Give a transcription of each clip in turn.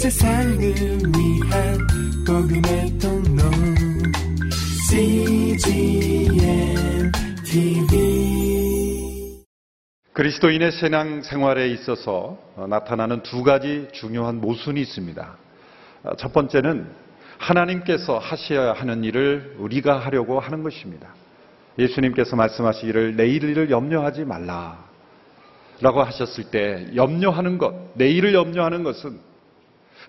세상을 위한 복음의 통로 CGM TV 그리스도인의 신앙 생활에 있어서 나타나는 두 가지 중요한 모순이 있습니다. 첫 번째는 하나님께서 하셔야 하는 일을 우리가 하려고 하는 것입니다. 예수님께서 말씀하시기를 내일을 염려하지 말라. 라고 하셨을 때 염려하는 것, 내일을 염려하는 것은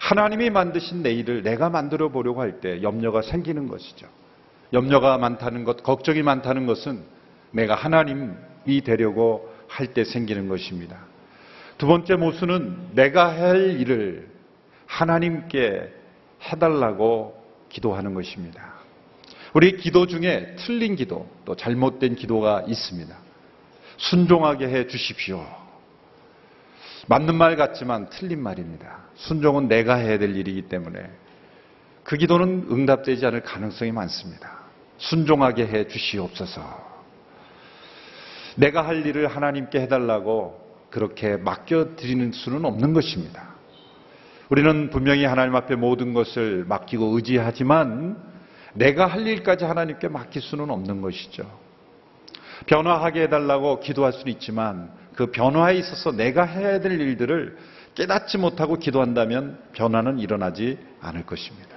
하나님이 만드신 내일을 내가 만들어 보려고 할 때 염려가 생기는 것이죠. 염려가 많다는 것, 걱정이 많다는 것은 내가 하나님이 되려고 할 때 생기는 것입니다. 두 번째 모순은 내가 할 일을 하나님께 해달라고 기도하는 것입니다. 우리 기도 중에 틀린 기도, 또 잘못된 기도가 있습니다. 순종하게 해 주십시오. 맞는 말 같지만 틀린 말입니다. 순종은 내가 해야 될 일이기 때문에 그 기도는 응답되지 않을 가능성이 많습니다. 순종하게 해 주시옵소서. 내가 할 일을 하나님께 해달라고 그렇게 맡겨드리는 수는 없는 것입니다. 우리는 분명히 하나님 앞에 모든 것을 맡기고 의지하지만 내가 할 일까지 하나님께 맡길 수는 없는 것이죠. 변화하게 해달라고 기도할 수는 있지만 그 변화에 있어서 내가 해야 될 일들을 깨닫지 못하고 기도한다면 변화는 일어나지 않을 것입니다.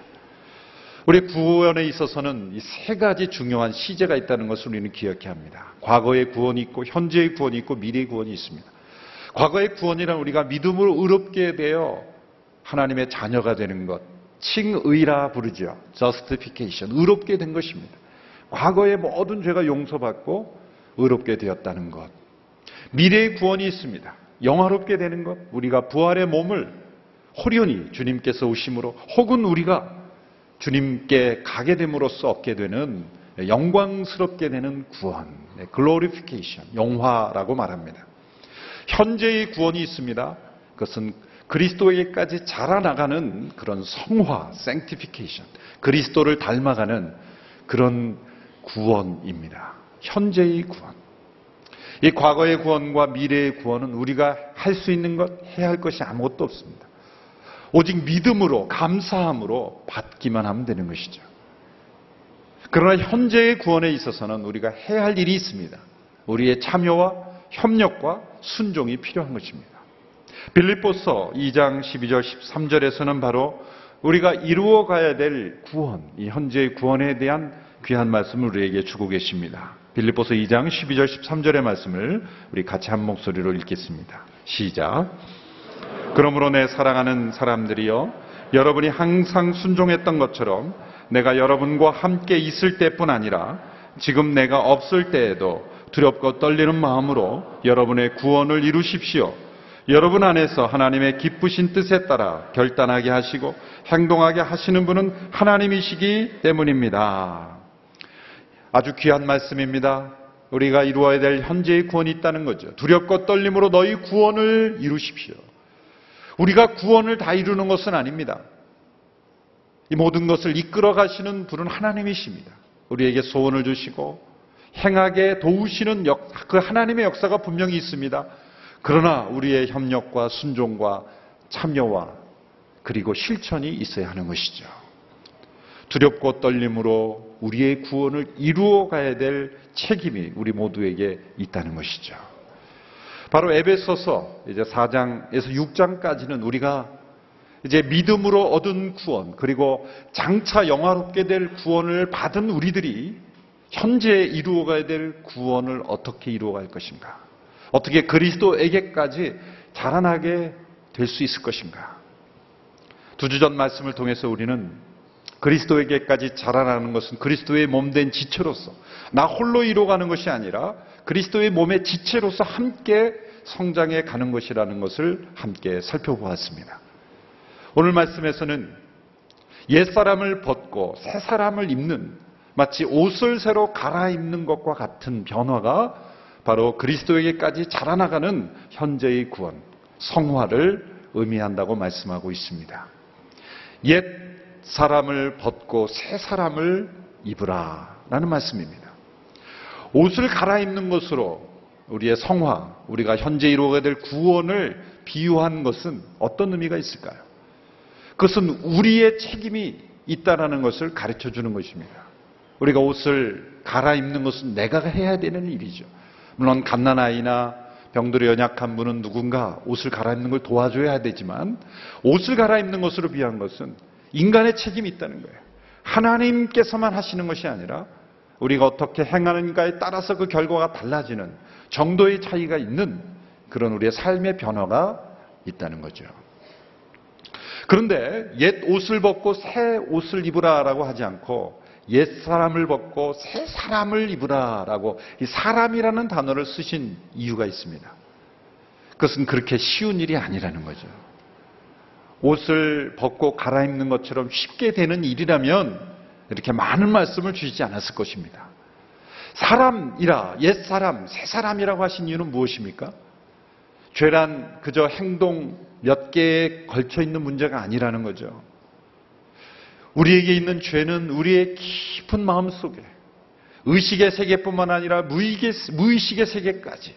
우리 구원에 있어서는 이 세 가지 중요한 시제가 있다는 것을 우리는 기억해야 합니다. 과거의 구원이 있고 현재의 구원이 있고 미래의 구원이 있습니다. 과거의 구원이란 우리가 믿음으로 의롭게 되어 하나님의 자녀가 되는 것, 칭의라 부르죠. justification, 의롭게 된 것입니다. 과거의 모든 죄가 용서받고 의롭게 되었다는 것. 미래의 구원이 있습니다. 영화롭게 되는 것, 우리가 부활의 몸을 호련히 주님께서 오심으로 혹은 우리가 주님께 가게 됨으로써 얻게 되는 영광스럽게 되는 구원, 글로리피케이션, 영화라고 말합니다. 현재의 구원이 있습니다. 그것은 그리스도에게까지 자라나가는 그런 성화, sanctification, 그리스도를 닮아가는 그런 구원입니다. 현재의 구원. 이 과거의 구원과 미래의 구원은 우리가 할 수 있는 것, 해야 할 것이 아무것도 없습니다. 오직 믿음으로, 감사함으로 받기만 하면 되는 것이죠. 그러나 현재의 구원에 있어서는 우리가 해야 할 일이 있습니다. 우리의 참여와 협력과 순종이 필요한 것입니다. 빌립보서 2장 12절 13절에서는 바로 우리가 이루어 가야 될 구원, 이 현재의 구원에 대한 귀한 말씀을 우리에게 주고 계십니다. 빌립보서 2장 12절 13절의 말씀을 우리 같이 한 목소리로 읽겠습니다. 시작. 그러므로 내 사랑하는 사람들이여 여러분이 항상 순종했던 것처럼 내가 여러분과 함께 있을 때뿐 아니라 지금 내가 없을 때에도 두렵고 떨리는 마음으로 여러분의 구원을 이루십시오. 여러분 안에서 하나님의 기쁘신 뜻에 따라 결단하게 하시고 행동하게 하시는 분은 하나님이시기 때문입니다. 아주 귀한 말씀입니다. 우리가 이루어야 될 현재의 구원이 있다는 거죠. 두렵고 떨림으로 너희 구원을 이루십시오. 우리가 구원을 다 이루는 것은 아닙니다. 이 모든 것을 이끌어 가시는 분은 하나님이십니다. 우리에게 소원을 주시고 행하게 도우시는 역, 그 하나님의 역사가 분명히 있습니다. 그러나 우리의 협력과 순종과 참여와 그리고 실천이 있어야 하는 것이죠. 두렵고 떨림으로 우리의 구원을 이루어 가야 될 책임이 우리 모두에게 있다는 것이죠. 바로 에베소서 이제 4장에서 6장까지는 우리가 이제 믿음으로 얻은 구원, 그리고 장차 영화롭게 될 구원을 받은 우리들이 현재 이루어 가야 될 구원을 어떻게 이루어 갈 것인가? 어떻게 그리스도에게까지 자라나게 될 수 있을 것인가? 두 주 전 말씀을 통해서 우리는 그리스도에게까지 자라나는 것은 그리스도의 몸된 지체로서 나 홀로 이루어가는 것이 아니라 그리스도의 몸의 지체로서 함께 성장해 가는 것이라는 것을 함께 살펴보았습니다. 오늘 말씀에서는 옛사람을 벗고 새 사람을 입는 마치 옷을 새로 갈아입는 것과 같은 변화가 바로 그리스도에게까지 자라나가는 현재의 구원, 성화를 의미한다고 말씀하고 있습니다. 옛 사람을 벗고 새 사람을 입으라. 라는 말씀입니다. 옷을 갈아입는 것으로 우리의 성화, 우리가 현재 이루어가야 될 구원을 비유한 것은 어떤 의미가 있을까요? 그것은 우리의 책임이 있다라는 것을 가르쳐 주는 것입니다. 우리가 옷을 갈아입는 것은 내가 해야 되는 일이죠. 물론 갓난아이나 병들어 연약한 분은 누군가 옷을 갈아입는 걸 도와줘야 되지만 옷을 갈아입는 것으로 비한 것은 인간의 책임이 있다는 거예요. 하나님께서만 하시는 것이 아니라 우리가 어떻게 행하는가에 따라서 그 결과가 달라지는 정도의 차이가 있는 그런 우리의 삶의 변화가 있다는 거죠. 그런데 옛 옷을 벗고 새 옷을 입으라라고 하지 않고 옛 사람을 벗고 새 사람을 입으라라고 이 사람이라는 단어를 쓰신 이유가 있습니다. 그것은 그렇게 쉬운 일이 아니라는 거죠. 옷을 벗고 갈아입는 것처럼 쉽게 되는 일이라면 이렇게 많은 말씀을 주시지 않았을 것입니다. 사람이라, 옛 사람, 새 사람이라고 하신 이유는 무엇입니까? 죄란 그저 행동 몇 개에 걸쳐 있는 문제가 아니라는 거죠. 우리에게 있는 죄는 우리의 깊은 마음 속에 의식의 세계뿐만 아니라 무의식의, 무의식의 세계까지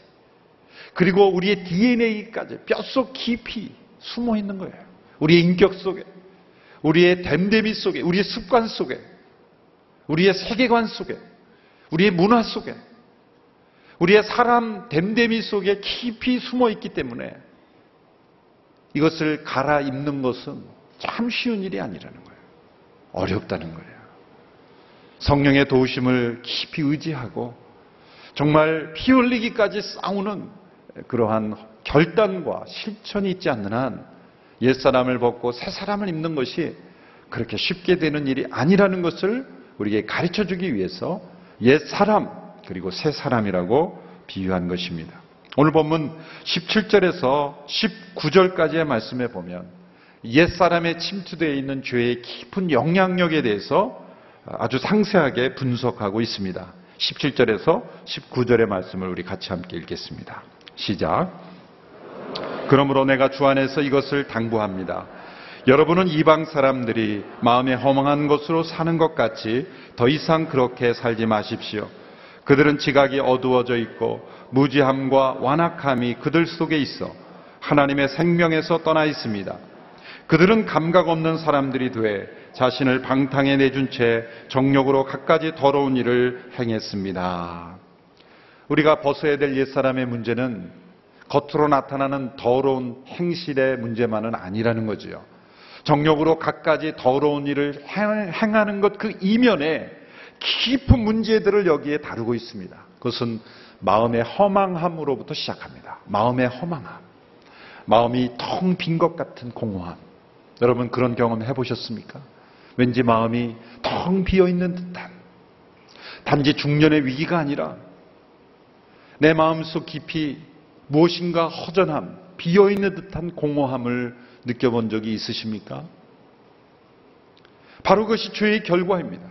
그리고 우리의 DNA까지 뼛속 깊이 숨어 있는 거예요. 우리의 인격 속에, 우리의 댐데미 속에, 우리의 습관 속에, 우리의 세계관 속에, 우리의 문화 속에, 우리의 사람 댐데미 속에 깊이 숨어 있기 때문에 이것을 갈아입는 것은 참 쉬운 일이 아니라는 거예요. 어렵다는 거예요. 성령의 도우심을 깊이 의지하고 정말 피 흘리기까지 싸우는 그러한 결단과 실천이 있지 않는 한 옛사람을 벗고 새 사람을 입는 것이 그렇게 쉽게 되는 일이 아니라는 것을 우리에게 가르쳐 주기 위해서 옛사람 그리고 새 사람이라고 비유한 것입니다. 오늘 본문 17절에서 19절까지의 말씀에 보면 옛사람에 침투되어 있는 죄의 깊은 영향력에 대해서 아주 상세하게 분석하고 있습니다. 17절에서 19절의 말씀을 우리 같이 함께 읽겠습니다. 시작. 그러므로 내가 주 안에서 이것을 당부합니다. 여러분은 이방 사람들이 마음에 허망한 것으로 사는 것 같이 더 이상 그렇게 살지 마십시오. 그들은 지각이 어두워져 있고 무지함과 완악함이 그들 속에 있어 하나님의 생명에서 떠나 있습니다. 그들은 감각 없는 사람들이 돼 자신을 방탕에 내준 채 정욕으로 갖가지 더러운 일을 행했습니다. 우리가 벗어야 될 옛사람의 문제는 겉으로 나타나는 더러운 행실의 문제만은 아니라는 거지요. 정욕으로 갖가지 더러운 일을 행하는 것 그 이면에 깊은 문제들을 여기에 다루고 있습니다. 그것은 마음의 허망함으로부터 시작합니다. 마음의 허망함. 마음이 텅 빈 것 같은 공허함. 여러분 그런 경험 해보셨습니까? 왠지 마음이 텅 비어 있는 듯한 단지 중년의 위기가 아니라 내 마음속 깊이 무엇인가 허전함, 비어 있는 듯한 공허함을 느껴본 적이 있으십니까? 바로 그것이 죄의 결과입니다.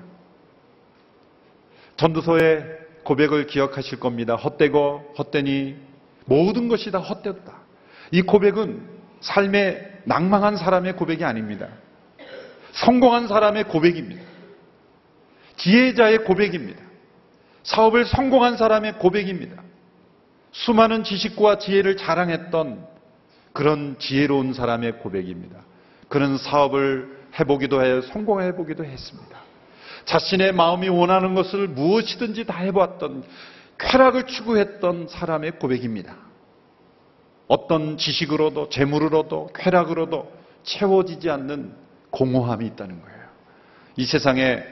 전도서의 고백을 기억하실 겁니다. 헛되고 헛되니 모든 것이 다 헛되었다. 이 고백은 삶의 낭망한 사람의 고백이 아닙니다. 성공한 사람의 고백입니다. 지혜자의 고백입니다. 사업을 성공한 사람의 고백입니다. 수많은 지식과 지혜를 자랑했던 그런 지혜로운 사람의 고백입니다. 그는 사업을 해보기도 해 성공해보기도 했습니다. 자신의 마음이 원하는 것을 무엇이든지 다 해보았던 쾌락을 추구했던 사람의 고백입니다. 어떤 지식으로도 재물으로도 쾌락으로도 채워지지 않는 공허함이 있다는 거예요. 이 세상에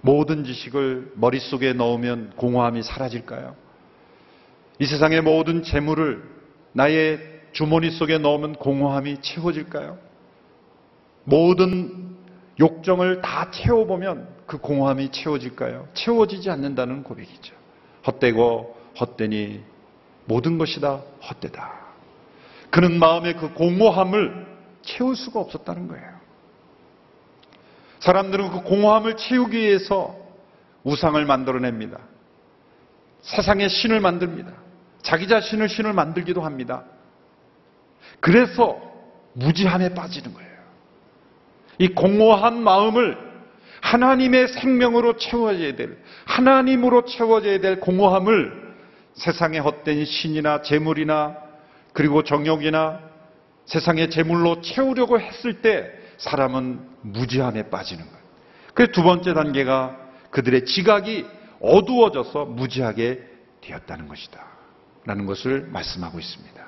모든 지식을 머릿속에 넣으면 공허함이 사라질까요? 이 세상의 모든 재물을 나의 주머니 속에 넣으면 공허함이 채워질까요? 모든 욕정을 다 채워보면 그 공허함이 채워질까요? 채워지지 않는다는 고백이죠. 헛되고 헛되니 모든 것이 다 헛되다. 그는 마음의 그 공허함을 채울 수가 없었다는 거예요. 사람들은 그 공허함을 채우기 위해서 우상을 만들어냅니다. 세상의 신을 만듭니다. 자기 자신을 신을 만들기도 합니다. 그래서 무지함에 빠지는 거예요. 이 공허한 마음을 하나님의 생명으로 채워져야 될, 하나님으로 채워져야 될 공허함을 세상의 헛된 신이나 재물이나 그리고 정욕이나 세상의 재물로 채우려고 했을 때 사람은 무지함에 빠지는 거예요. 그 두 번째 단계가 그들의 지각이 어두워져서 무지하게 되었다는 것이다. 라는 것을 말씀하고 있습니다.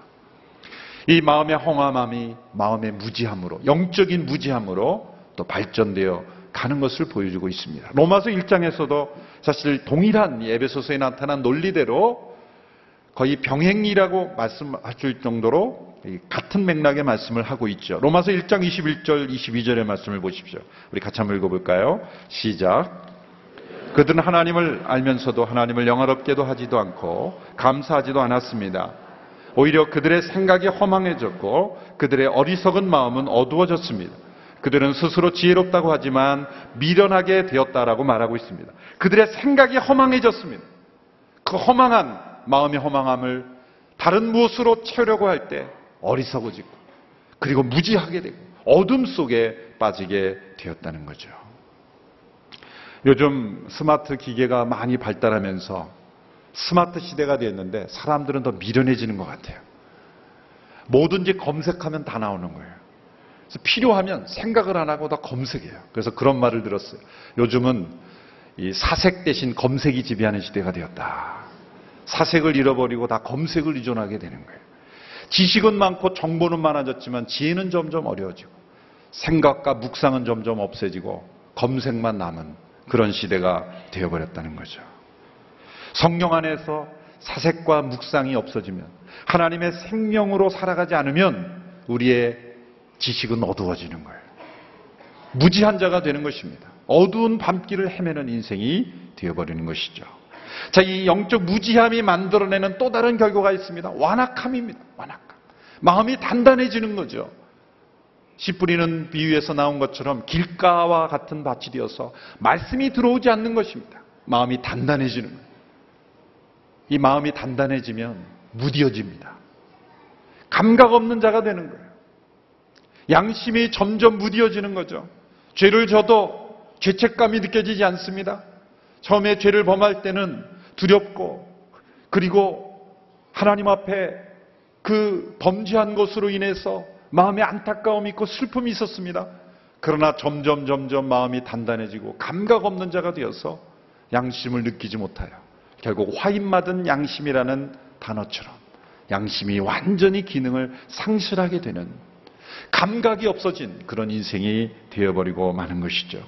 이 마음의 허함함이 마음의 무지함으로, 영적인 무지함으로 또 발전되어 가는 것을 보여주고 있습니다. 로마서 1장에서도 사실 동일한 에베소서에 나타난 논리대로 거의 병행이라고 있을 정도로 같은 맥락의 말씀을 하고 있죠. 로마서 1장 21절, 22절의 말씀을 보십시오. 우리 같이 한번 읽어볼까요? 시작. 그들은 하나님을 알면서도 하나님을 영화롭게도 하지도 않고 감사하지도 않았습니다. 오히려 그들의 생각이 허망해졌고 그들의 어리석은 마음은 어두워졌습니다. 그들은 스스로 지혜롭다고 하지만 미련하게 되었다라고 말하고 있습니다. 그들의 생각이 허망해졌습니다. 그 허망한 마음의 허망함을 다른 무엇으로 채우려고 할 때 어리석어지고 그리고 무지하게 되고 어둠 속에 빠지게 되었다는 거죠. 요즘 스마트 기계가 많이 발달하면서 스마트 시대가 되었는데 사람들은 더 미련해지는 것 같아요. 뭐든지 검색하면 다 나오는 거예요. 그래서 필요하면 생각을 안 하고 다 검색해요. 그래서 그런 말을 들었어요. 요즘은 이 사색 대신 검색이 지배하는 시대가 되었다. 사색을 잃어버리고 다 검색을 의존하게 되는 거예요. 지식은 많고 정보는 많아졌지만 지혜는 점점 어려워지고 생각과 묵상은 점점 없어지고 검색만 남은 그런 시대가 되어버렸다는 거죠. 성령 안에서 사색과 묵상이 없어지면 하나님의 생명으로 살아가지 않으면 우리의 지식은 어두워지는 거예요. 무지한 자가 되는 것입니다. 어두운 밤길을 헤매는 인생이 되어버리는 것이죠. 자, 이 영적 무지함이 만들어내는 또 다른 결과가 있습니다. 완악함입니다. 완악함. 마음이 단단해지는 거죠. 씨 뿌리는 비유에서 나온 것처럼 길가와 같은 밭이 되어서 말씀이 들어오지 않는 것입니다. 마음이 단단해지는. 이 마음이 단단해지면 무디어집니다. 감각 없는 자가 되는 거예요. 양심이 점점 무디어지는 거죠. 죄를 져도 죄책감이 느껴지지 않습니다. 처음에 죄를 범할 때는 두렵고 그리고 하나님 앞에 그 범죄한 것으로 인해서 마음에 안타까움이 있고 슬픔이 있었습니다. 그러나 점점 점점 마음이 단단해지고 감각 없는 자가 되어서 양심을 느끼지 못하여 결국 화인 맞은 양심이라는 단어처럼 양심이 완전히 기능을 상실하게 되는 감각이 없어진 그런 인생이 되어버리고 마는 것이죠.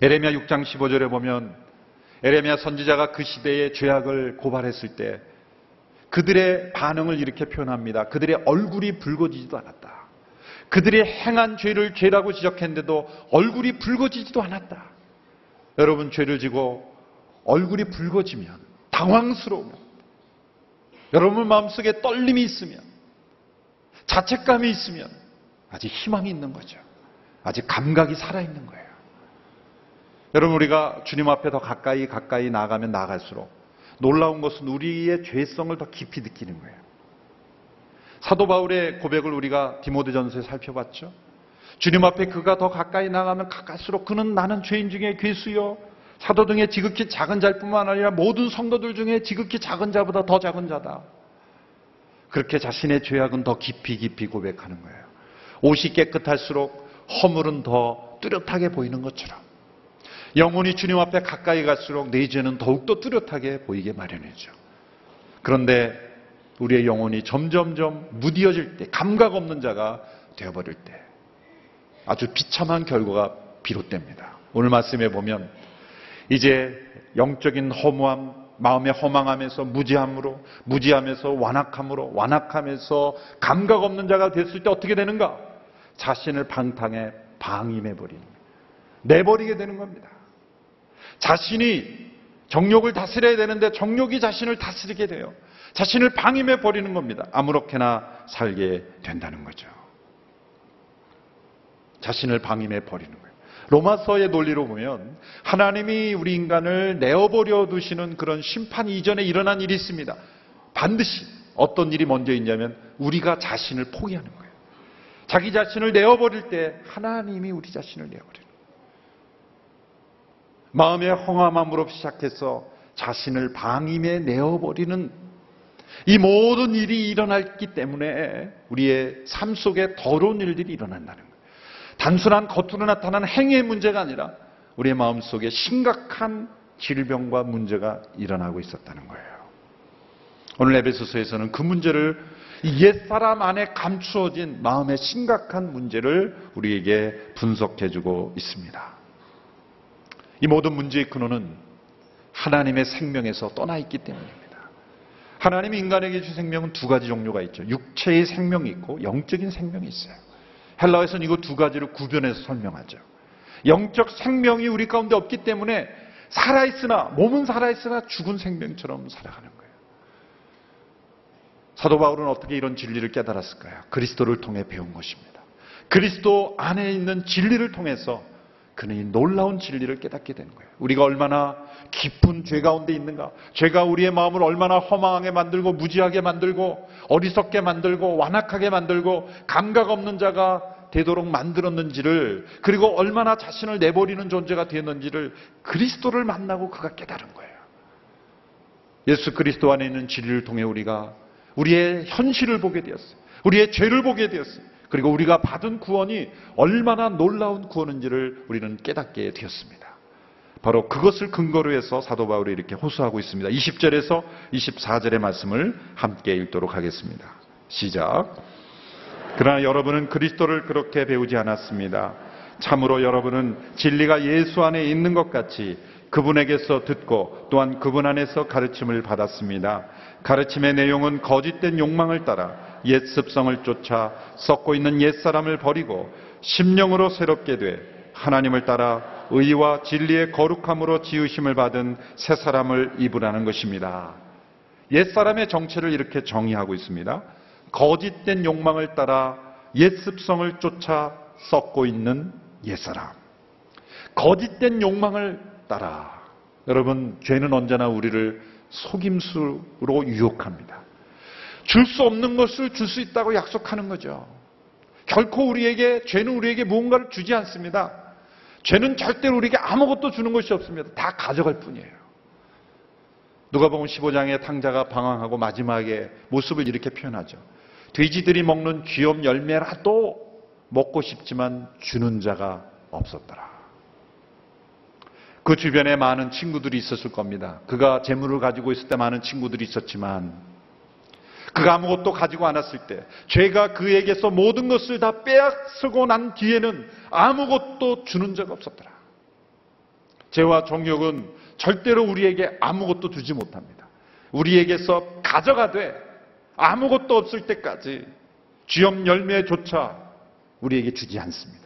에레미야 6장 15절에 보면 에레미야 선지자가 그 시대의 죄악을 고발했을 때 그들의 반응을 이렇게 표현합니다. 그들의 얼굴이 붉어지지도 않았다. 그들이 행한 죄를 죄라고 지적했는데도 얼굴이 붉어지지도 않았다. 여러분 죄를 지고 얼굴이 붉어지면 당황스러우면 여러분 마음속에 떨림이 있으면 자책감이 있으면 아직 희망이 있는 거죠. 아직 감각이 살아있는 거예요. 여러분 우리가 주님 앞에 더 가까이 가까이 나가면 나갈수록 놀라운 것은 우리의 죄성을 더 깊이 느끼는 거예요. 사도 바울의 고백을 우리가 디모데전서에 살펴봤죠. 주님 앞에 그가 더 가까이 나가면 가까이수록 그는 나는 죄인 중에 괴수요. 사도 등의 지극히 작은 자뿐만 아니라 모든 성도들 중에 지극히 작은 자보다 더 작은 자다. 그렇게 자신의 죄악은 더 깊이 깊이 고백하는 거예요. 옷이 깨끗할수록 허물은 더 뚜렷하게 보이는 것처럼 영혼이 주님 앞에 가까이 갈수록 내 죄는 더욱더 뚜렷하게 보이게 마련이죠. 그런데 우리의 영혼이 점점점 무디어질 때, 감각 없는 자가 되어버릴 때 아주 비참한 결과가 비롯됩니다. 오늘 말씀에 보면 이제 영적인 허무함, 마음의 허망함에서 무지함으로, 무지함에서 완악함으로, 완악함에서 감각 없는 자가 됐을 때 어떻게 되는가? 자신을 방탕에 방임해버리는, 내버리게 되는 겁니다. 자신이 정욕을 다스려야 되는데 정욕이 자신을 다스리게 돼요. 자신을 방임해 버리는 겁니다. 아무렇게나 살게 된다는 거죠. 자신을 방임해 버리는 거예요. 로마서의 논리로 보면 하나님이 우리 인간을 내어버려 두시는 그런 심판 이전에 일어난 일이 있습니다. 반드시 어떤 일이 먼저 있냐면 우리가 자신을 포기하는 거예요. 자기 자신을 내어버릴 때 하나님이 우리 자신을 내어버려요. 마음의 허함함으로 시작해서 자신을 방임에 내어버리는 이 모든 일이 일어났기 때문에 우리의 삶 속에 더러운 일들이 일어난다는 거예요. 단순한 겉으로 나타나는 행위의 문제가 아니라 우리의 마음 속에 심각한 질병과 문제가 일어나고 있었다는 거예요. 오늘 에베소서에서는 그 문제를 옛사람 안에 감추어진 마음의 심각한 문제를 우리에게 분석해주고 있습니다. 이 모든 문제의 근원은 하나님의 생명에서 떠나 있기 때문입니다. 하나님이 인간에게 주신 생명은 두 가지 종류가 있죠. 육체의 생명이 있고 영적인 생명이 있어요. 헬라에서는 이거 두 가지를 구별해서 설명하죠. 영적 생명이 우리 가운데 없기 때문에 살아있으나, 몸은 살아있으나 죽은 생명처럼 살아가는 거예요. 사도 바울은 어떻게 이런 진리를 깨달았을까요? 그리스도를 통해 배운 것입니다. 그리스도 안에 있는 진리를 통해서 그는 이 놀라운 진리를 깨닫게 되는 거예요. 우리가 얼마나 깊은 죄 가운데 있는가. 죄가 우리의 마음을 얼마나 허망하게 만들고 무지하게 만들고 어리석게 만들고 완악하게 만들고 감각 없는 자가 되도록 만들었는지를 그리고 얼마나 자신을 내버리는 존재가 되었는지를 그리스도를 만나고 그가 깨달은 거예요. 예수 그리스도 안에 있는 진리를 통해 우리가 우리의 현실을 보게 되었어요. 우리의 죄를 보게 되었어요. 그리고 우리가 받은 구원이 얼마나 놀라운 구원인지를 우리는 깨닫게 되었습니다. 바로 그것을 근거로 해서 사도 바울이 이렇게 호소하고 있습니다. 20절에서 24절의 말씀을 함께 읽도록 하겠습니다. 시작. 그러나 여러분은 그리스도를 그렇게 배우지 않았습니다. 참으로 여러분은 진리가 예수 안에 있는 것 같이 그분에게서 듣고 또한 그분 안에서 가르침을 받았습니다. 가르침의 내용은 거짓된 욕망을 따라 옛 습성을 쫓아 썩고 있는 옛 사람을 버리고 심령으로 새롭게 돼 하나님을 따라 의와 진리의 거룩함으로 지으심을 받은 새 사람을 입으라는 것입니다. 옛 사람의 정체를 이렇게 정의하고 있습니다. 거짓된 욕망을 따라 옛 습성을 쫓아 썩고 있는 옛 사람. 거짓된 욕망을 따라. 여러분, 죄는 언제나 우리를 속임수로 유혹합니다. 줄 수 없는 것을 줄 수 있다고 약속하는 거죠. 결코 우리에게, 죄는 우리에게 무언가를 주지 않습니다. 죄는 절대로 우리에게 아무것도 주는 것이 없습니다. 다 가져갈 뿐이에요. 누가 보면 15장의 탕자가 방황하고 마지막에 모습을 이렇게 표현하죠. 돼지들이 먹는 귀염 열매라도 먹고 싶지만 주는 자가 없었더라. 그 주변에 많은 친구들이 있었을 겁니다. 그가 재물을 가지고 있을 때 많은 친구들이 있었지만 그가 아무것도 가지고 않았을 때 죄가 그에게서 모든 것을 다 빼앗고 난 뒤에는 아무것도 주는 자가 없었더라. 죄와 정욕은 절대로 우리에게 아무것도 주지 못합니다. 우리에게서 가져가되 아무것도 없을 때까지 쥐염 열매조차 우리에게 주지 않습니다.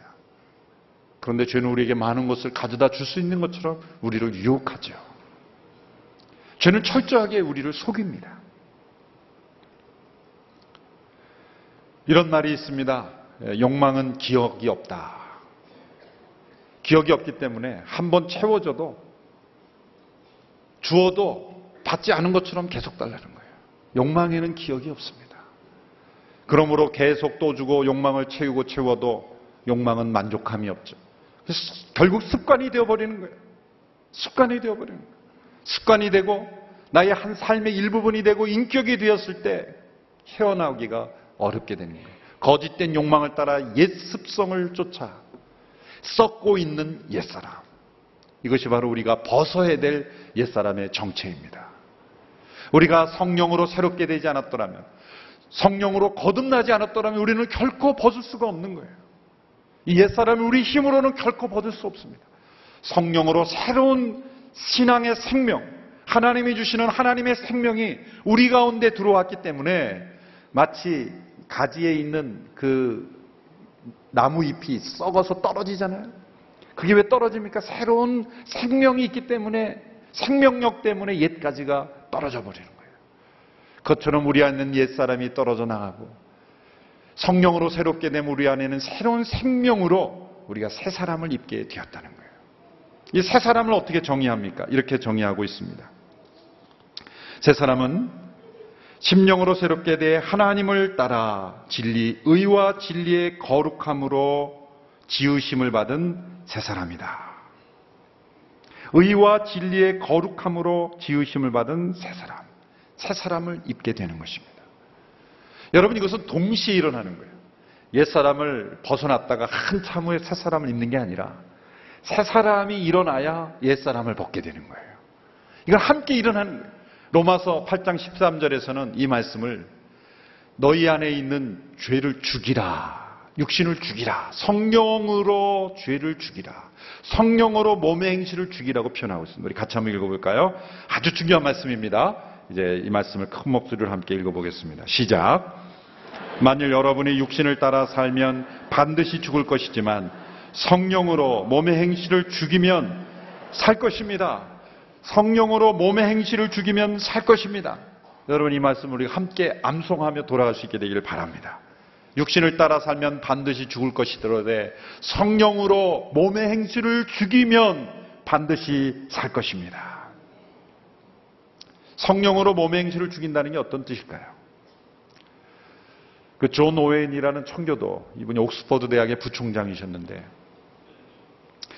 그런데 죄는 우리에게 많은 것을 가져다 줄 수 있는 것처럼 우리를 유혹하죠. 죄는 철저하게 우리를 속입니다. 이런 말이 있습니다. 예, 욕망은 기억이 없다. 기억이 없기 때문에 한 번 채워져도 주어도 받지 않은 것처럼 계속 달라는 거예요. 욕망에는 기억이 없습니다. 그러므로 계속 또 주고 욕망을 채우고 채워도 욕망은 만족함이 없죠. 결국 습관이 되어버리는 거예요. 습관이 되어버리는 거예요. 습관이 되고 나의 한 삶의 일부분이 되고 인격이 되었을 때 헤어나오기가 어렵게 되는 거예요. 거짓된 욕망을 따라 옛 습성을 쫓아 썩고 있는 옛사람. 이것이 바로 우리가 벗어야 될 옛사람의 정체입니다. 우리가 성령으로 새롭게 되지 않았더라면, 성령으로 거듭나지 않았더라면 우리는 결코 벗을 수가 없는 거예요. 이 옛사람이 우리 힘으로는 결코 벗을 수 없습니다. 성령으로 새로운 신앙의 생명, 하나님이 주시는 하나님의 생명이 우리 가운데 들어왔기 때문에 마치 가지에 있는 그 나무 잎이 썩어서 떨어지잖아요. 그게 왜 떨어집니까? 새로운 생명이 있기 때문에 생명력 때문에 옛 가지가 떨어져 버리는 거예요. 그것처럼 우리 안에 옛 사람이 떨어져 나가고 성령으로 새롭게 되면 우리 안에는 새로운 생명으로 우리가 새 사람을 입게 되었다는 거예요. 이 새 사람을 어떻게 정의합니까? 이렇게 정의하고 있습니다. 새 사람은 심령으로 새롭게 돼 하나님을 따라 진리, 의와 진리의 거룩함으로 지으심을 받은 새 사람이다. 의와 진리의 거룩함으로 지으심을 받은 새 사람, 새 사람을 입게 되는 것입니다. 여러분 이것은 동시에 일어나는 거예요. 옛사람을 벗어났다가 한참 후에 새사람을 입는 게 아니라 새사람이 일어나야 옛사람을 벗게 되는 거예요. 이건 함께 거예요. 로마서 8장 13절에서는 이 말씀을 너희 안에 있는 죄를 죽이라. 육신을 죽이라. 성령으로 죄를 죽이라. 성령으로 몸의 행실을 죽이라고 표현하고 있습니다. 우리 같이 한번 읽어볼까요? 아주 중요한 말씀입니다. 이제 이 말씀을 큰 목소리로 함께 읽어보겠습니다. 시작. 만일 여러분이 육신을 따라 살면 반드시 죽을 것이지만 성령으로 몸의 행실을 죽이면 살 것입니다. 성령으로 몸의 행실을 죽이면 살 것입니다. 여러분 이 말씀을 우리가 함께 암송하며 돌아갈 수 있게 되기를 바랍니다. 육신을 따라 살면 반드시 죽을 것이로되 성령으로 몸의 행실을 죽이면 반드시 살 것입니다. 성령으로 몸의 행실을 죽인다는 게 어떤 뜻일까요? 그 존 오웬이라는 청교도 이분이 옥스퍼드 대학의 부총장이셨는데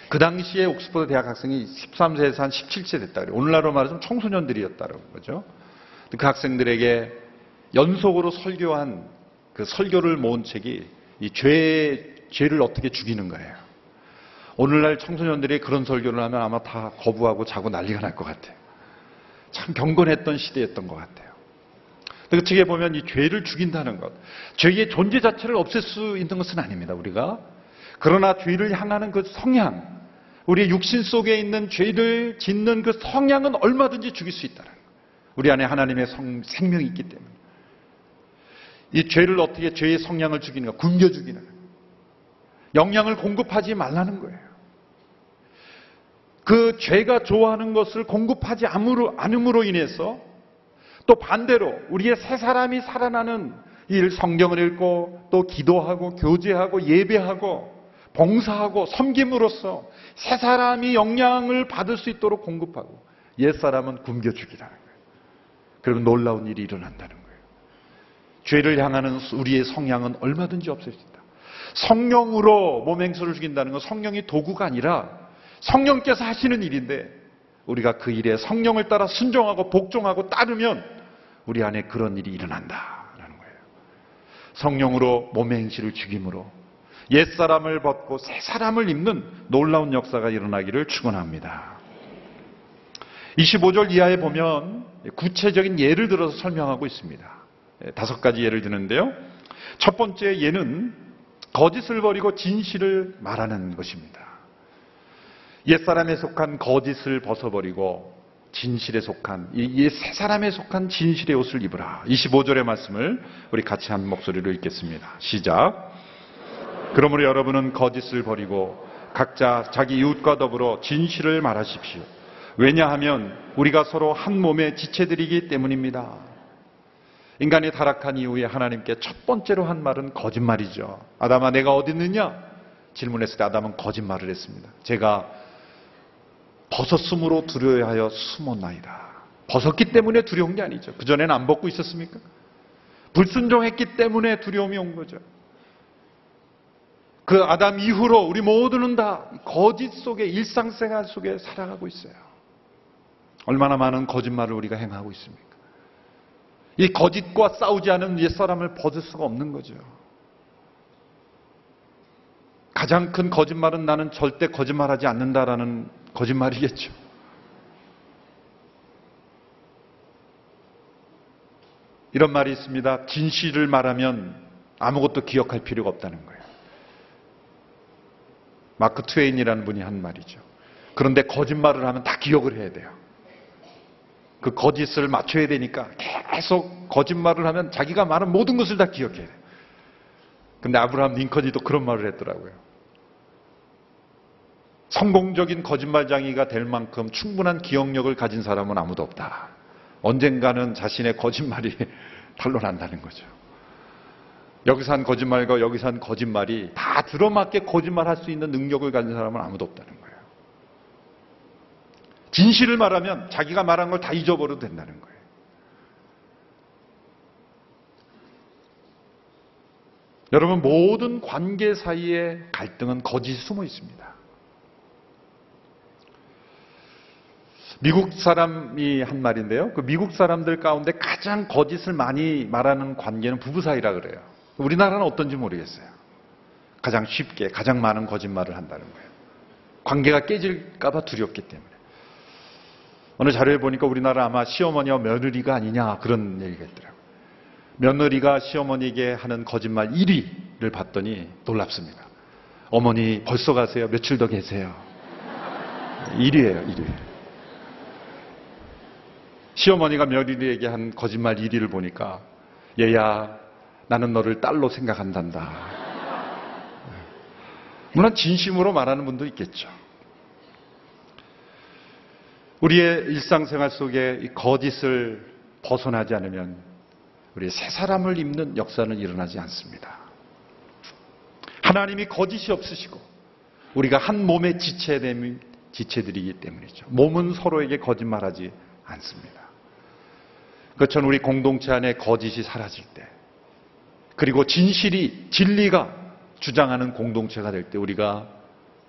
그 당시에 옥스퍼드 대학 학생이 13세에서 한 17세 됐다 그래요. 오늘날로 말하자면 청소년들이었다는 거죠. 그 학생들에게 연속으로 설교한 그 설교를 모은 책이 이 죄, 죄를 어떻게 죽이는 거예요. 오늘날 청소년들이 그런 설교를 하면 아마 다 거부하고 자고 난리가 날 것 같아요. 참 경건했던 시대였던 것 같아요. 그 책에 보면 이 죄를 죽인다는 것, 죄의 존재 자체를 없앨 수 있는 것은 아닙니다, 우리가. 그러나 죄를 향하는 그 성향, 우리의 육신 속에 있는 죄를 짓는 그 성향은 얼마든지 죽일 수 있다는 것. 우리 안에 하나님의 성, 생명이 있기 때문에. 이 죄를 어떻게 죄의 성향을 죽이는가? 굶겨 죽이는 거예요. 영양을 공급하지 말라는 거예요. 그 죄가 좋아하는 것을 공급하지 않음으로 인해서 또 반대로 우리의 새 사람이 살아나는 일 성경을 읽고 또 기도하고 교제하고 예배하고 봉사하고 섬김으로써 새 사람이 영향을 받을 수 있도록 공급하고 옛 사람은 굶겨 죽이라는 거예요. 그러면 놀라운 일이 일어난다는 거예요. 죄를 향하는 우리의 성향은 얼마든지 없앨 수 있다. 성령으로 몸 행수를 죽인다는 건 성령이 도구가 아니라 성령께서 하시는 일인데 우리가 그 일에 성령을 따라 순종하고 복종하고 따르면 우리 안에 그런 일이 일어난다라는 거예요. 성령으로 몸의 행실을 죽임으로 옛사람을 벗고 새 사람을 입는 놀라운 역사가 일어나기를 축원합니다. 25절 이하에 보면 구체적인 예를 들어서 설명하고 있습니다. 다섯 가지 예를 드는데요. 첫 번째 예는 거짓을 버리고 진실을 말하는 것입니다. 옛사람에 속한 거짓을 벗어버리고 진실에 속한 이 새 사람에 속한 진실의 옷을 입으라. 25절의 말씀을 우리 같이 한 목소리로 읽겠습니다. 시작. 그러므로 여러분은 거짓을 버리고 각자 자기 이웃과 더불어 진실을 말하십시오. 왜냐하면 우리가 서로 한 몸의 지체들이기 때문입니다. 인간이 타락한 이후에 하나님께 첫 번째로 한 말은 거짓말이죠. 아담아 내가 어디 있느냐? 질문했을 때 아담은 거짓말을 했습니다. 제가 벗었으므로 두려워하여 숨었나이다. 벗었기 때문에 두려운 게 아니죠. 그전에는 안 벗고 있었습니까? 불순종했기 때문에 두려움이 온 거죠. 그 아담 이후로 우리 모두는 다 거짓 속에 일상생활 속에 살아가고 있어요. 얼마나 많은 거짓말을 우리가 행하고 있습니까? 이 거짓과 싸우지 않은 옛사람을 벗을 수가 없는 거죠. 가장 큰 거짓말은 나는 절대 거짓말하지 않는다라는 거짓말이겠죠. 이런 말이 있습니다. 진실을 말하면 아무것도 기억할 필요가 없다는 거예요. 마크 트웨인이라는 분이 한 말이죠. 그런데 거짓말을 하면 다 기억을 해야 돼요. 그 거짓을 맞춰야 되니까 계속 거짓말을 하면 자기가 말한 모든 것을 다 기억해야 돼요. 근데 아브라함 링컨이 또 그런 말을 했더라고요. 성공적인 거짓말장이가 될 만큼 충분한 기억력을 가진 사람은 아무도 없다. 언젠가는 자신의 거짓말이 탄로난다는 거죠. 여기서 한 거짓말과 여기서 한 거짓말이 다 들어맞게 거짓말할 수 있는 능력을 가진 사람은 아무도 없다는 거예요. 진실을 말하면 자기가 말한 걸 다 잊어버려도 된다는 거예요. 여러분 모든 관계 사이에 갈등은 거짓이 숨어 있습니다. 미국 사람이 한 말인데요. 그 미국 사람들 가운데 가장 거짓을 많이 말하는 관계는 부부 사이라 그래요. 우리나라는 어떤지 모르겠어요. 가장 쉽게, 가장 많은 거짓말을 한다는 거예요. 관계가 깨질까봐 두렵기 때문에. 어느 자료에 보니까 우리나라 아마 시어머니와 며느리가 아니냐 그런 얘기가 있더라고요. 며느리가 시어머니에게 하는 거짓말 1위를 봤더니 놀랍습니다. 어머니 벌써 가세요. 며칠 더 계세요. 1위예요, 1위. 시어머니가 며느리에게 한 거짓말 1위를 보니까 얘야 나는 너를 딸로 생각한단다. 물론 진심으로 말하는 분도 있겠죠. 우리의 일상생활 속에 이 거짓을 벗어나지 않으면 우리 새 사람을 입는 역사는 일어나지 않습니다. 하나님이 거짓이 없으시고 우리가 한 몸의 지체됨, 지체들이기 때문이죠. 몸은 서로에게 거짓말하지 않습니다. 그처럼 우리 공동체 안에 거짓이 사라질 때 그리고 진실이 진리가 주장하는 공동체가 될 때 우리가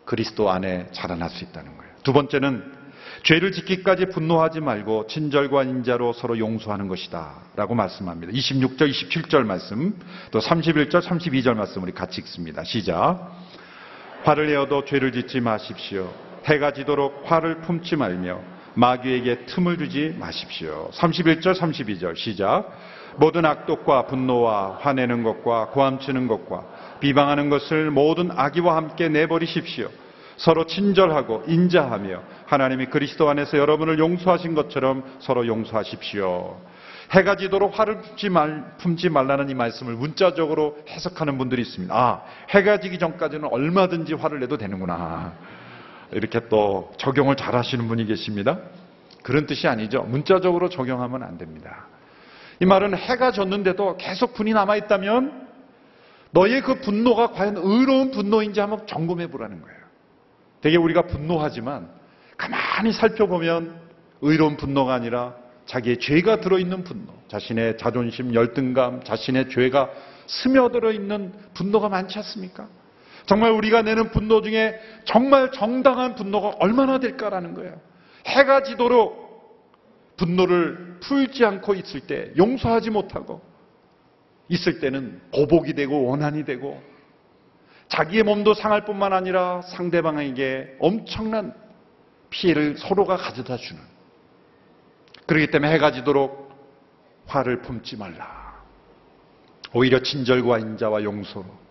그리스도 안에 자라날 수 있다는 거예요. 두 번째는 죄를 짓기까지 분노하지 말고 친절과 인자로 서로 용서하는 것이다. 라고 말씀합니다. 26절, 27절 말씀, 또 31절, 32절 말씀 우리 같이 읽습니다. 시작. 화를 내어도 죄를 짓지 마십시오. 해가 지도록 화를 품지 말며 마귀에게 틈을 주지 마십시오. 31절, 32절 시작. 모든 악독과 분노와 화내는 것과 고함치는 것과 비방하는 것을 모든 악의와 함께 내버리십시오. 서로 친절하고 인자하며 하나님이 그리스도 안에서 여러분을 용서하신 것처럼 서로 용서하십시오. 해가 지도록 화를 품지, 말, 품지 말라는 이 말씀을 문자적으로 해석하는 분들이 있습니다. 아, 해가 지기 전까지는 얼마든지 화를 내도 되는구나. 이렇게 또 적용을 잘 하시는 분이 계십니다. 그런 뜻이 아니죠. 문자적으로 적용하면 안 됩니다. 이 말은 해가 졌는데도 계속 분이 남아있다면 너의 그 분노가 과연 의로운 분노인지 한번 점검해 보라는 거예요. 되게 우리가 분노하지만 가만히 살펴보면 의로운 분노가 아니라 자기의 죄가 들어있는 분노, 자신의 자존심, 열등감, 자신의 죄가 스며들어 있는 분노가 많지 않습니까? 정말 우리가 내는 분노 중에 정말 정당한 분노가 얼마나 될까라는 거예요. 해가 지도록 분노를 풀지 않고 있을 때, 용서하지 못하고 있을 때는 보복이 되고 원한이 되고 자기의 몸도 상할 뿐만 아니라 상대방에게 엄청난 피해를 서로가 가져다 주는. 그렇기 때문에 해가 지도록 화를 품지 말라. 오히려 친절과 인자와 용서로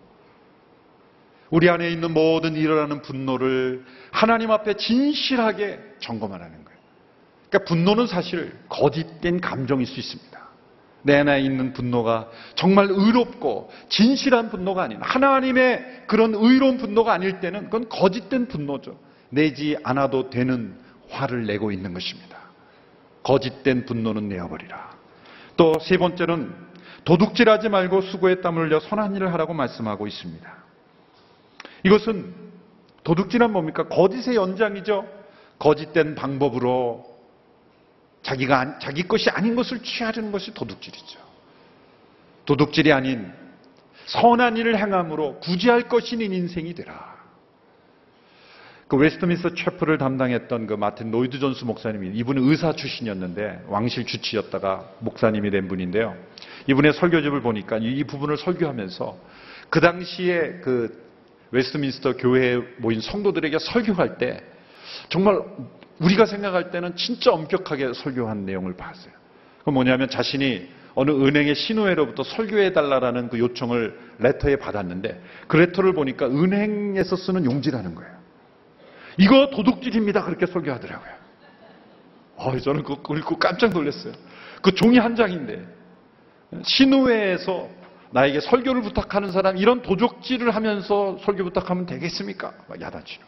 우리 안에 있는 모든 일어나는 분노를 하나님 앞에 진실하게 점검하라는 거예요. 그러니까 분노는 사실 거짓된 감정일 수 있습니다. 내 안에 있는 분노가 정말 의롭고 진실한 분노가 아닌 하나님의 그런 의로운 분노가 아닐 때는 그건 거짓된 분노죠. 내지 않아도 되는 화를 내고 있는 것입니다. 거짓된 분노는 내어버리라. 또 세 번째는 도둑질하지 말고 수고에 땀을 흘려 선한 일을 하라고 말씀하고 있습니다. 이것은 도둑질은 뭡니까? 거짓의 연장이죠. 거짓된 방법으로 자기가 자기 것이 아닌 것을 취하려는 것이 도둑질이죠. 도둑질이 아닌 선한 일을 행함으로 구제할 것인 인생이 되라. 그 웨스트민스터 채플을 담당했던 그 마틴 로이드 존스 목사님이 이분은 의사 출신이었는데 왕실 주치의였다가 목사님이 된 분인데요. 이분의 설교집을 보니까 이 부분을 설교하면서 그 당시에 그 웨스트민스터 교회에 모인 성도들에게 설교할 때 정말 우리가 생각할 때는 진짜 엄격하게 설교한 내용을 봤어요. 그 뭐냐면 자신이 어느 은행의 신우회로부터 설교해 달라라는 그 요청을 레터에 받았는데 그 레터를 보니까 은행에서 쓰는 용지라는 거예요. 이거 도둑질입니다. 그렇게 설교하더라고요. 어, 저는 그거 읽고 깜짝 놀랐어요. 그 종이 한 장인데 신우회에서 나에게 설교를 부탁하는 사람 이런 도둑질을 하면서 설교 부탁하면 되겠습니까? 야단치는.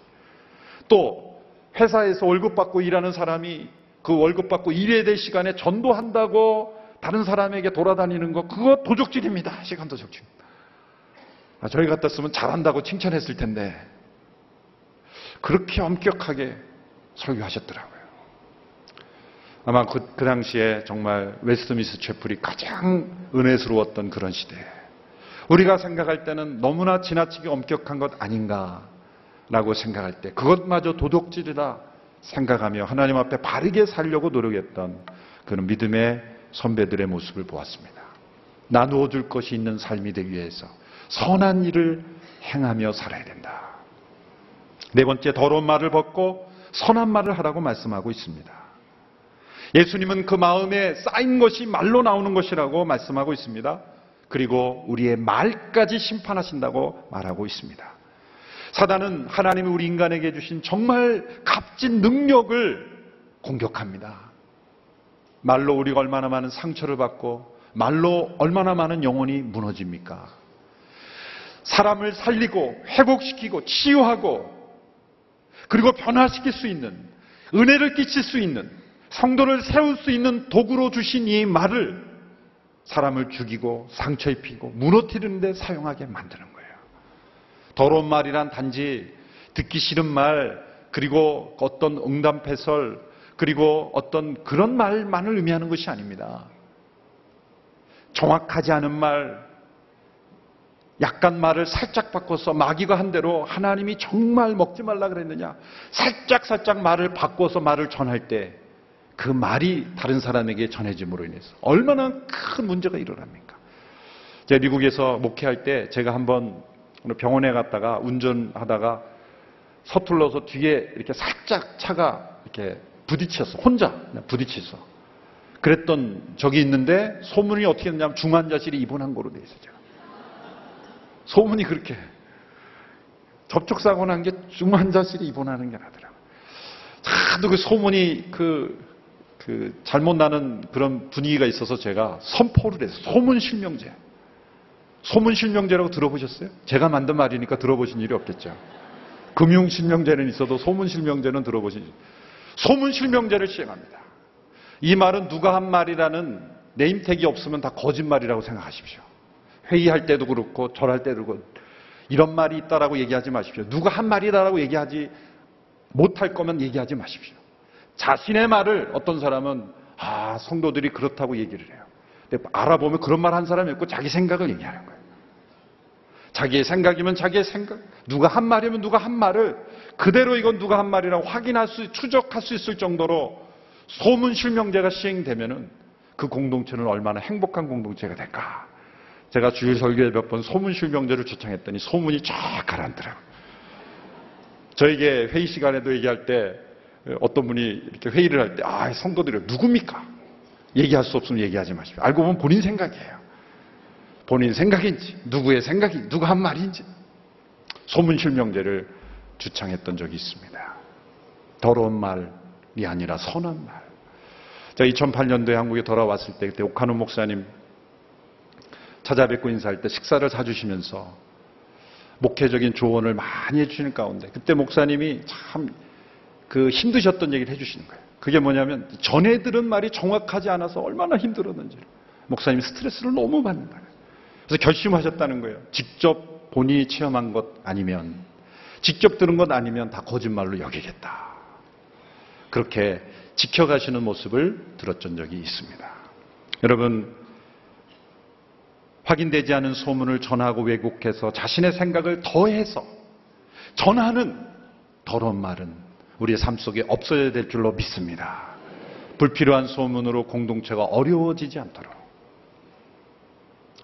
또 회사에서 월급 받고 일하는 사람이 그 월급 받고 일해야 될 시간에 전도한다고 다른 사람에게 돌아다니는 거 그거 도적질입니다. 시간 도적질. 아, 저희 같았으면 잘한다고 칭찬했을 텐데 그렇게 엄격하게 설교하셨더라고요. 아마 그, 그 당시에 정말 웨스트민스터 채플이 가장 은혜스러웠던 그런 시대. 우리가 생각할 때는 너무나 지나치게 엄격한 것 아닌가 라고 생각할 때 그것마저 도덕질이다 생각하며 하나님 앞에 바르게 살려고 노력했던 그런 믿음의 선배들의 모습을 보았습니다. 나누어 줄 것이 있는 삶이 되기 위해서 선한 일을 행하며 살아야 된다. 네 번째 더러운 말을 벗고 선한 말을 하라고 말씀하고 있습니다. 예수님은 그 마음에 쌓인 것이 말로 나오는 것이라고 말씀하고 있습니다. 그리고 우리의 말까지 심판하신다고 말하고 있습니다. 사단은 하나님이 우리 인간에게 주신 정말 값진 능력을 공격합니다. 말로 우리가 얼마나 많은 상처를 받고 말로 얼마나 많은 영혼이 무너집니까? 사람을 살리고 회복시키고 치유하고 그리고 변화시킬 수 있는 은혜를 끼칠 수 있는 성도를 세울 수 있는 도구로 주신 이 말을 사람을 죽이고 상처 입히고 무너뜨리는데 사용하게 만드는 거예요. 더러운 말이란 단지 듣기 싫은 말 그리고 어떤 응답해설 그리고 어떤 그런 말만을 의미하는 것이 아닙니다. 정확하지 않은 말, 약간 말을 살짝 바꿔서 마귀가 한 대로 하나님이 정말 먹지 말라 그랬느냐? 살짝 살짝 말을 바꿔서 말을 전할 때 그 말이 다른 사람에게 전해짐으로 인해서 얼마나 큰 문제가 일어납니까? 제가 미국에서 목회할 때 제가 한번 병원에 갔다가 운전하다가 서툴러서 뒤에 이렇게 살짝 차가 이렇게 부딪혔어. 혼자 부딪혔어. 그랬던 적이 있는데 소문이 어떻게 됐냐면 중환자실에 입원한 거로 돼 있어요. 소문이 그렇게 접촉사고 난 게 중환자실에 입원하는 게 나더라고요. 하도 그 소문이 그, 그 잘못 나는 그런 분위기가 있어서 제가 선포를 했어요. 소문 실명제. 소문 실명제라고 들어보셨어요? 제가 만든 말이니까 들어보신 일이 없겠죠. 금융 실명제는 있어도 소문 실명제는 들어보신 소문 실명제를 시행합니다. 이 말은 누가 한 말이라는 네임택이 없으면 다 거짓말이라고 생각하십시오. 회의할 때도 그렇고 절할 때도 그렇고 이런 말이 있다라고 얘기하지 마십시오. 누가 한 말이다라고 얘기하지 못할 거면 얘기하지 마십시오. 자신의 말을 어떤 사람은 아 성도들이 그렇다고 얘기를 해요. 근데 알아보면 그런 말 한 사람이 없고 자기 생각을 얘기하는 거예요. 자기의 생각이면 자기의 생각, 누가 한 말이면 누가 한 말을 그대로 이건 누가 한 말이라고 확인할 수, 추적할 수 있을 정도로 소문 실명제가 시행되면은 그 공동체는 얼마나 행복한 공동체가 될까. 제가 주일 설교에 몇 번 소문 실명제를 주창했더니 소문이 쫙 가라앉더라고요. 저에게 회의 시간에도 얘기할 때 어떤 분이 이렇게 회의를 할 때, 아, 성도들이 누굽니까? 얘기할 수 없으면 얘기하지 마십시오. 알고 보면 본인 생각이에요. 본인 생각인지, 누구의 생각인지, 누가 한 말인지. 소문 실명제를 주창했던 적이 있습니다. 더러운 말이 아니라 선한 말. 제가 2008년도에 한국에 돌아왔을 때 그때 옥하는 목사님 찾아뵙고 인사할 때 식사를 사주시면서 목회적인 조언을 많이 해주시는 가운데 그때 목사님이 참 그 힘드셨던 얘기를 해주시는 거예요. 그게 뭐냐면 전에 들은 말이 정확하지 않아서 얼마나 힘들었는지 목사님이 스트레스를 너무 받는 거예요. 그래서 결심하셨다는 거예요. 직접 본인이 체험한 것 아니면 직접 들은 것 아니면 다 거짓말로 여기겠다. 그렇게 지켜가시는 모습을 들었던 적이 있습니다. 여러분, 확인되지 않은 소문을 전하고 왜곡해서 자신의 생각을 더해서 전하는 더러운 말은 우리의 삶 속에 없어야 될 줄로 믿습니다. 불필요한 소문으로 공동체가 어려워지지 않도록.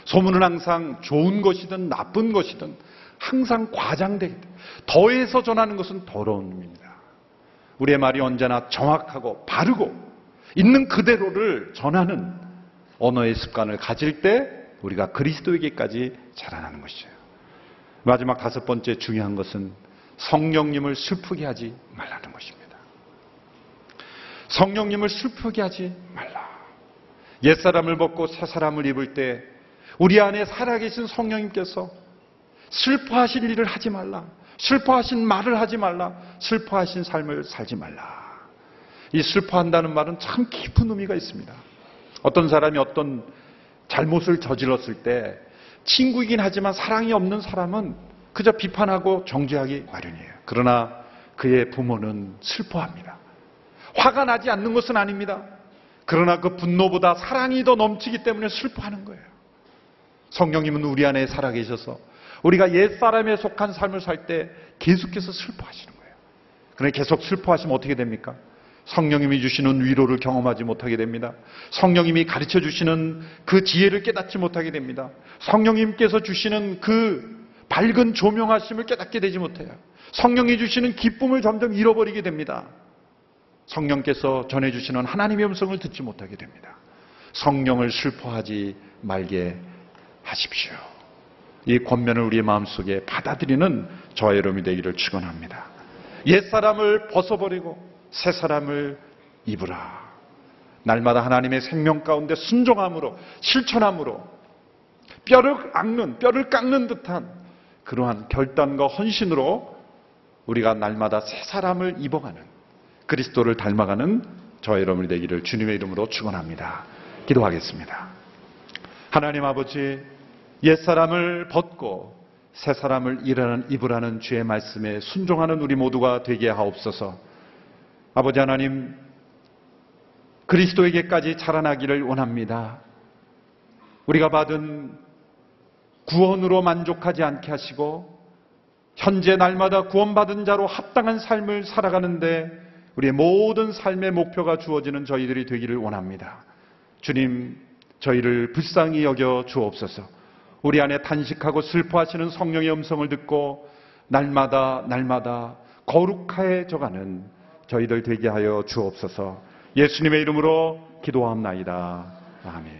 소문은 항상 좋은 것이든 나쁜 것이든 항상 때문에 더해서 전하는 것은 더러운 의미입니다. 우리의 말이 언제나 정확하고 바르고 있는 그대로를 전하는 언어의 습관을 가질 때 우리가 그리스도에게까지 자라나는 것이에요. 마지막 다섯 번째 중요한 것은 성령님을 슬프게 하지 말라는 것입니다. 성령님을 슬프게 하지 말라. 옛사람을 벗고 새사람을 입을 때 우리 안에 살아계신 성령님께서 슬퍼하실 일을 하지 말라. 슬퍼하신 말을 하지 말라. 슬퍼하신 삶을 살지 말라. 이 슬퍼한다는 말은 참 깊은 의미가 있습니다. 어떤 사람이 어떤 잘못을 저질렀을 때 친구이긴 하지만 사랑이 없는 사람은 그저 비판하고 정죄하기 마련이에요. 그러나 그의 부모는 슬퍼합니다. 화가 나지 않는 것은 아닙니다. 그러나 그 분노보다 사랑이 더 넘치기 때문에 슬퍼하는 거예요. 성령님은 우리 안에 살아계셔서 우리가 옛사람에 속한 삶을 살 때 계속해서 슬퍼하시는 거예요. 그런데 계속 슬퍼하시면 어떻게 됩니까? 성령님이 주시는 위로를 경험하지 못하게 됩니다. 성령님이 가르쳐 주시는 그 지혜를 깨닫지 못하게 됩니다. 성령님께서 주시는 그 밝은 조명하심을 깨닫게 되지 못해요. 성령이 주시는 기쁨을 점점 잃어버리게 됩니다. 성령께서 전해주시는 하나님의 음성을 듣지 못하게 됩니다. 성령을 슬퍼하지 말게 하십시오. 이 권면을 우리의 마음속에 받아들이는 저와 여러분이 되기를 축원합니다. 옛사람을 벗어버리고 새사람을 입으라. 날마다 하나님의 생명 가운데 순종함으로 실천함으로 뼈를 깎는 뼈를 깎는 듯한 그러한 결단과 헌신으로 우리가 날마다 새 사람을 입어가는 그리스도를 닮아가는 저와 여러분이 되기를 주님의 이름으로 축원합니다. 기도하겠습니다. 하나님 아버지 옛사람을 벗고 새 사람을 일하는 입으라는 주의 말씀에 순종하는 우리 모두가 되게 하옵소서. 아버지 하나님 그리스도에게까지 자라나기를 원합니다. 우리가 받은 구원으로 만족하지 않게 하시고 현재 날마다 구원받은 자로 합당한 삶을 살아가는데 우리의 모든 삶의 목표가 주어지는 저희들이 되기를 원합니다. 주님, 저희를 불쌍히 여겨 주옵소서. 우리 안에 탄식하고 슬퍼하시는 성령의 음성을 듣고 날마다 날마다 거룩해져가는 저희들 되게 하여 주옵소서. 예수님의 이름으로 기도합나이다. 아멘.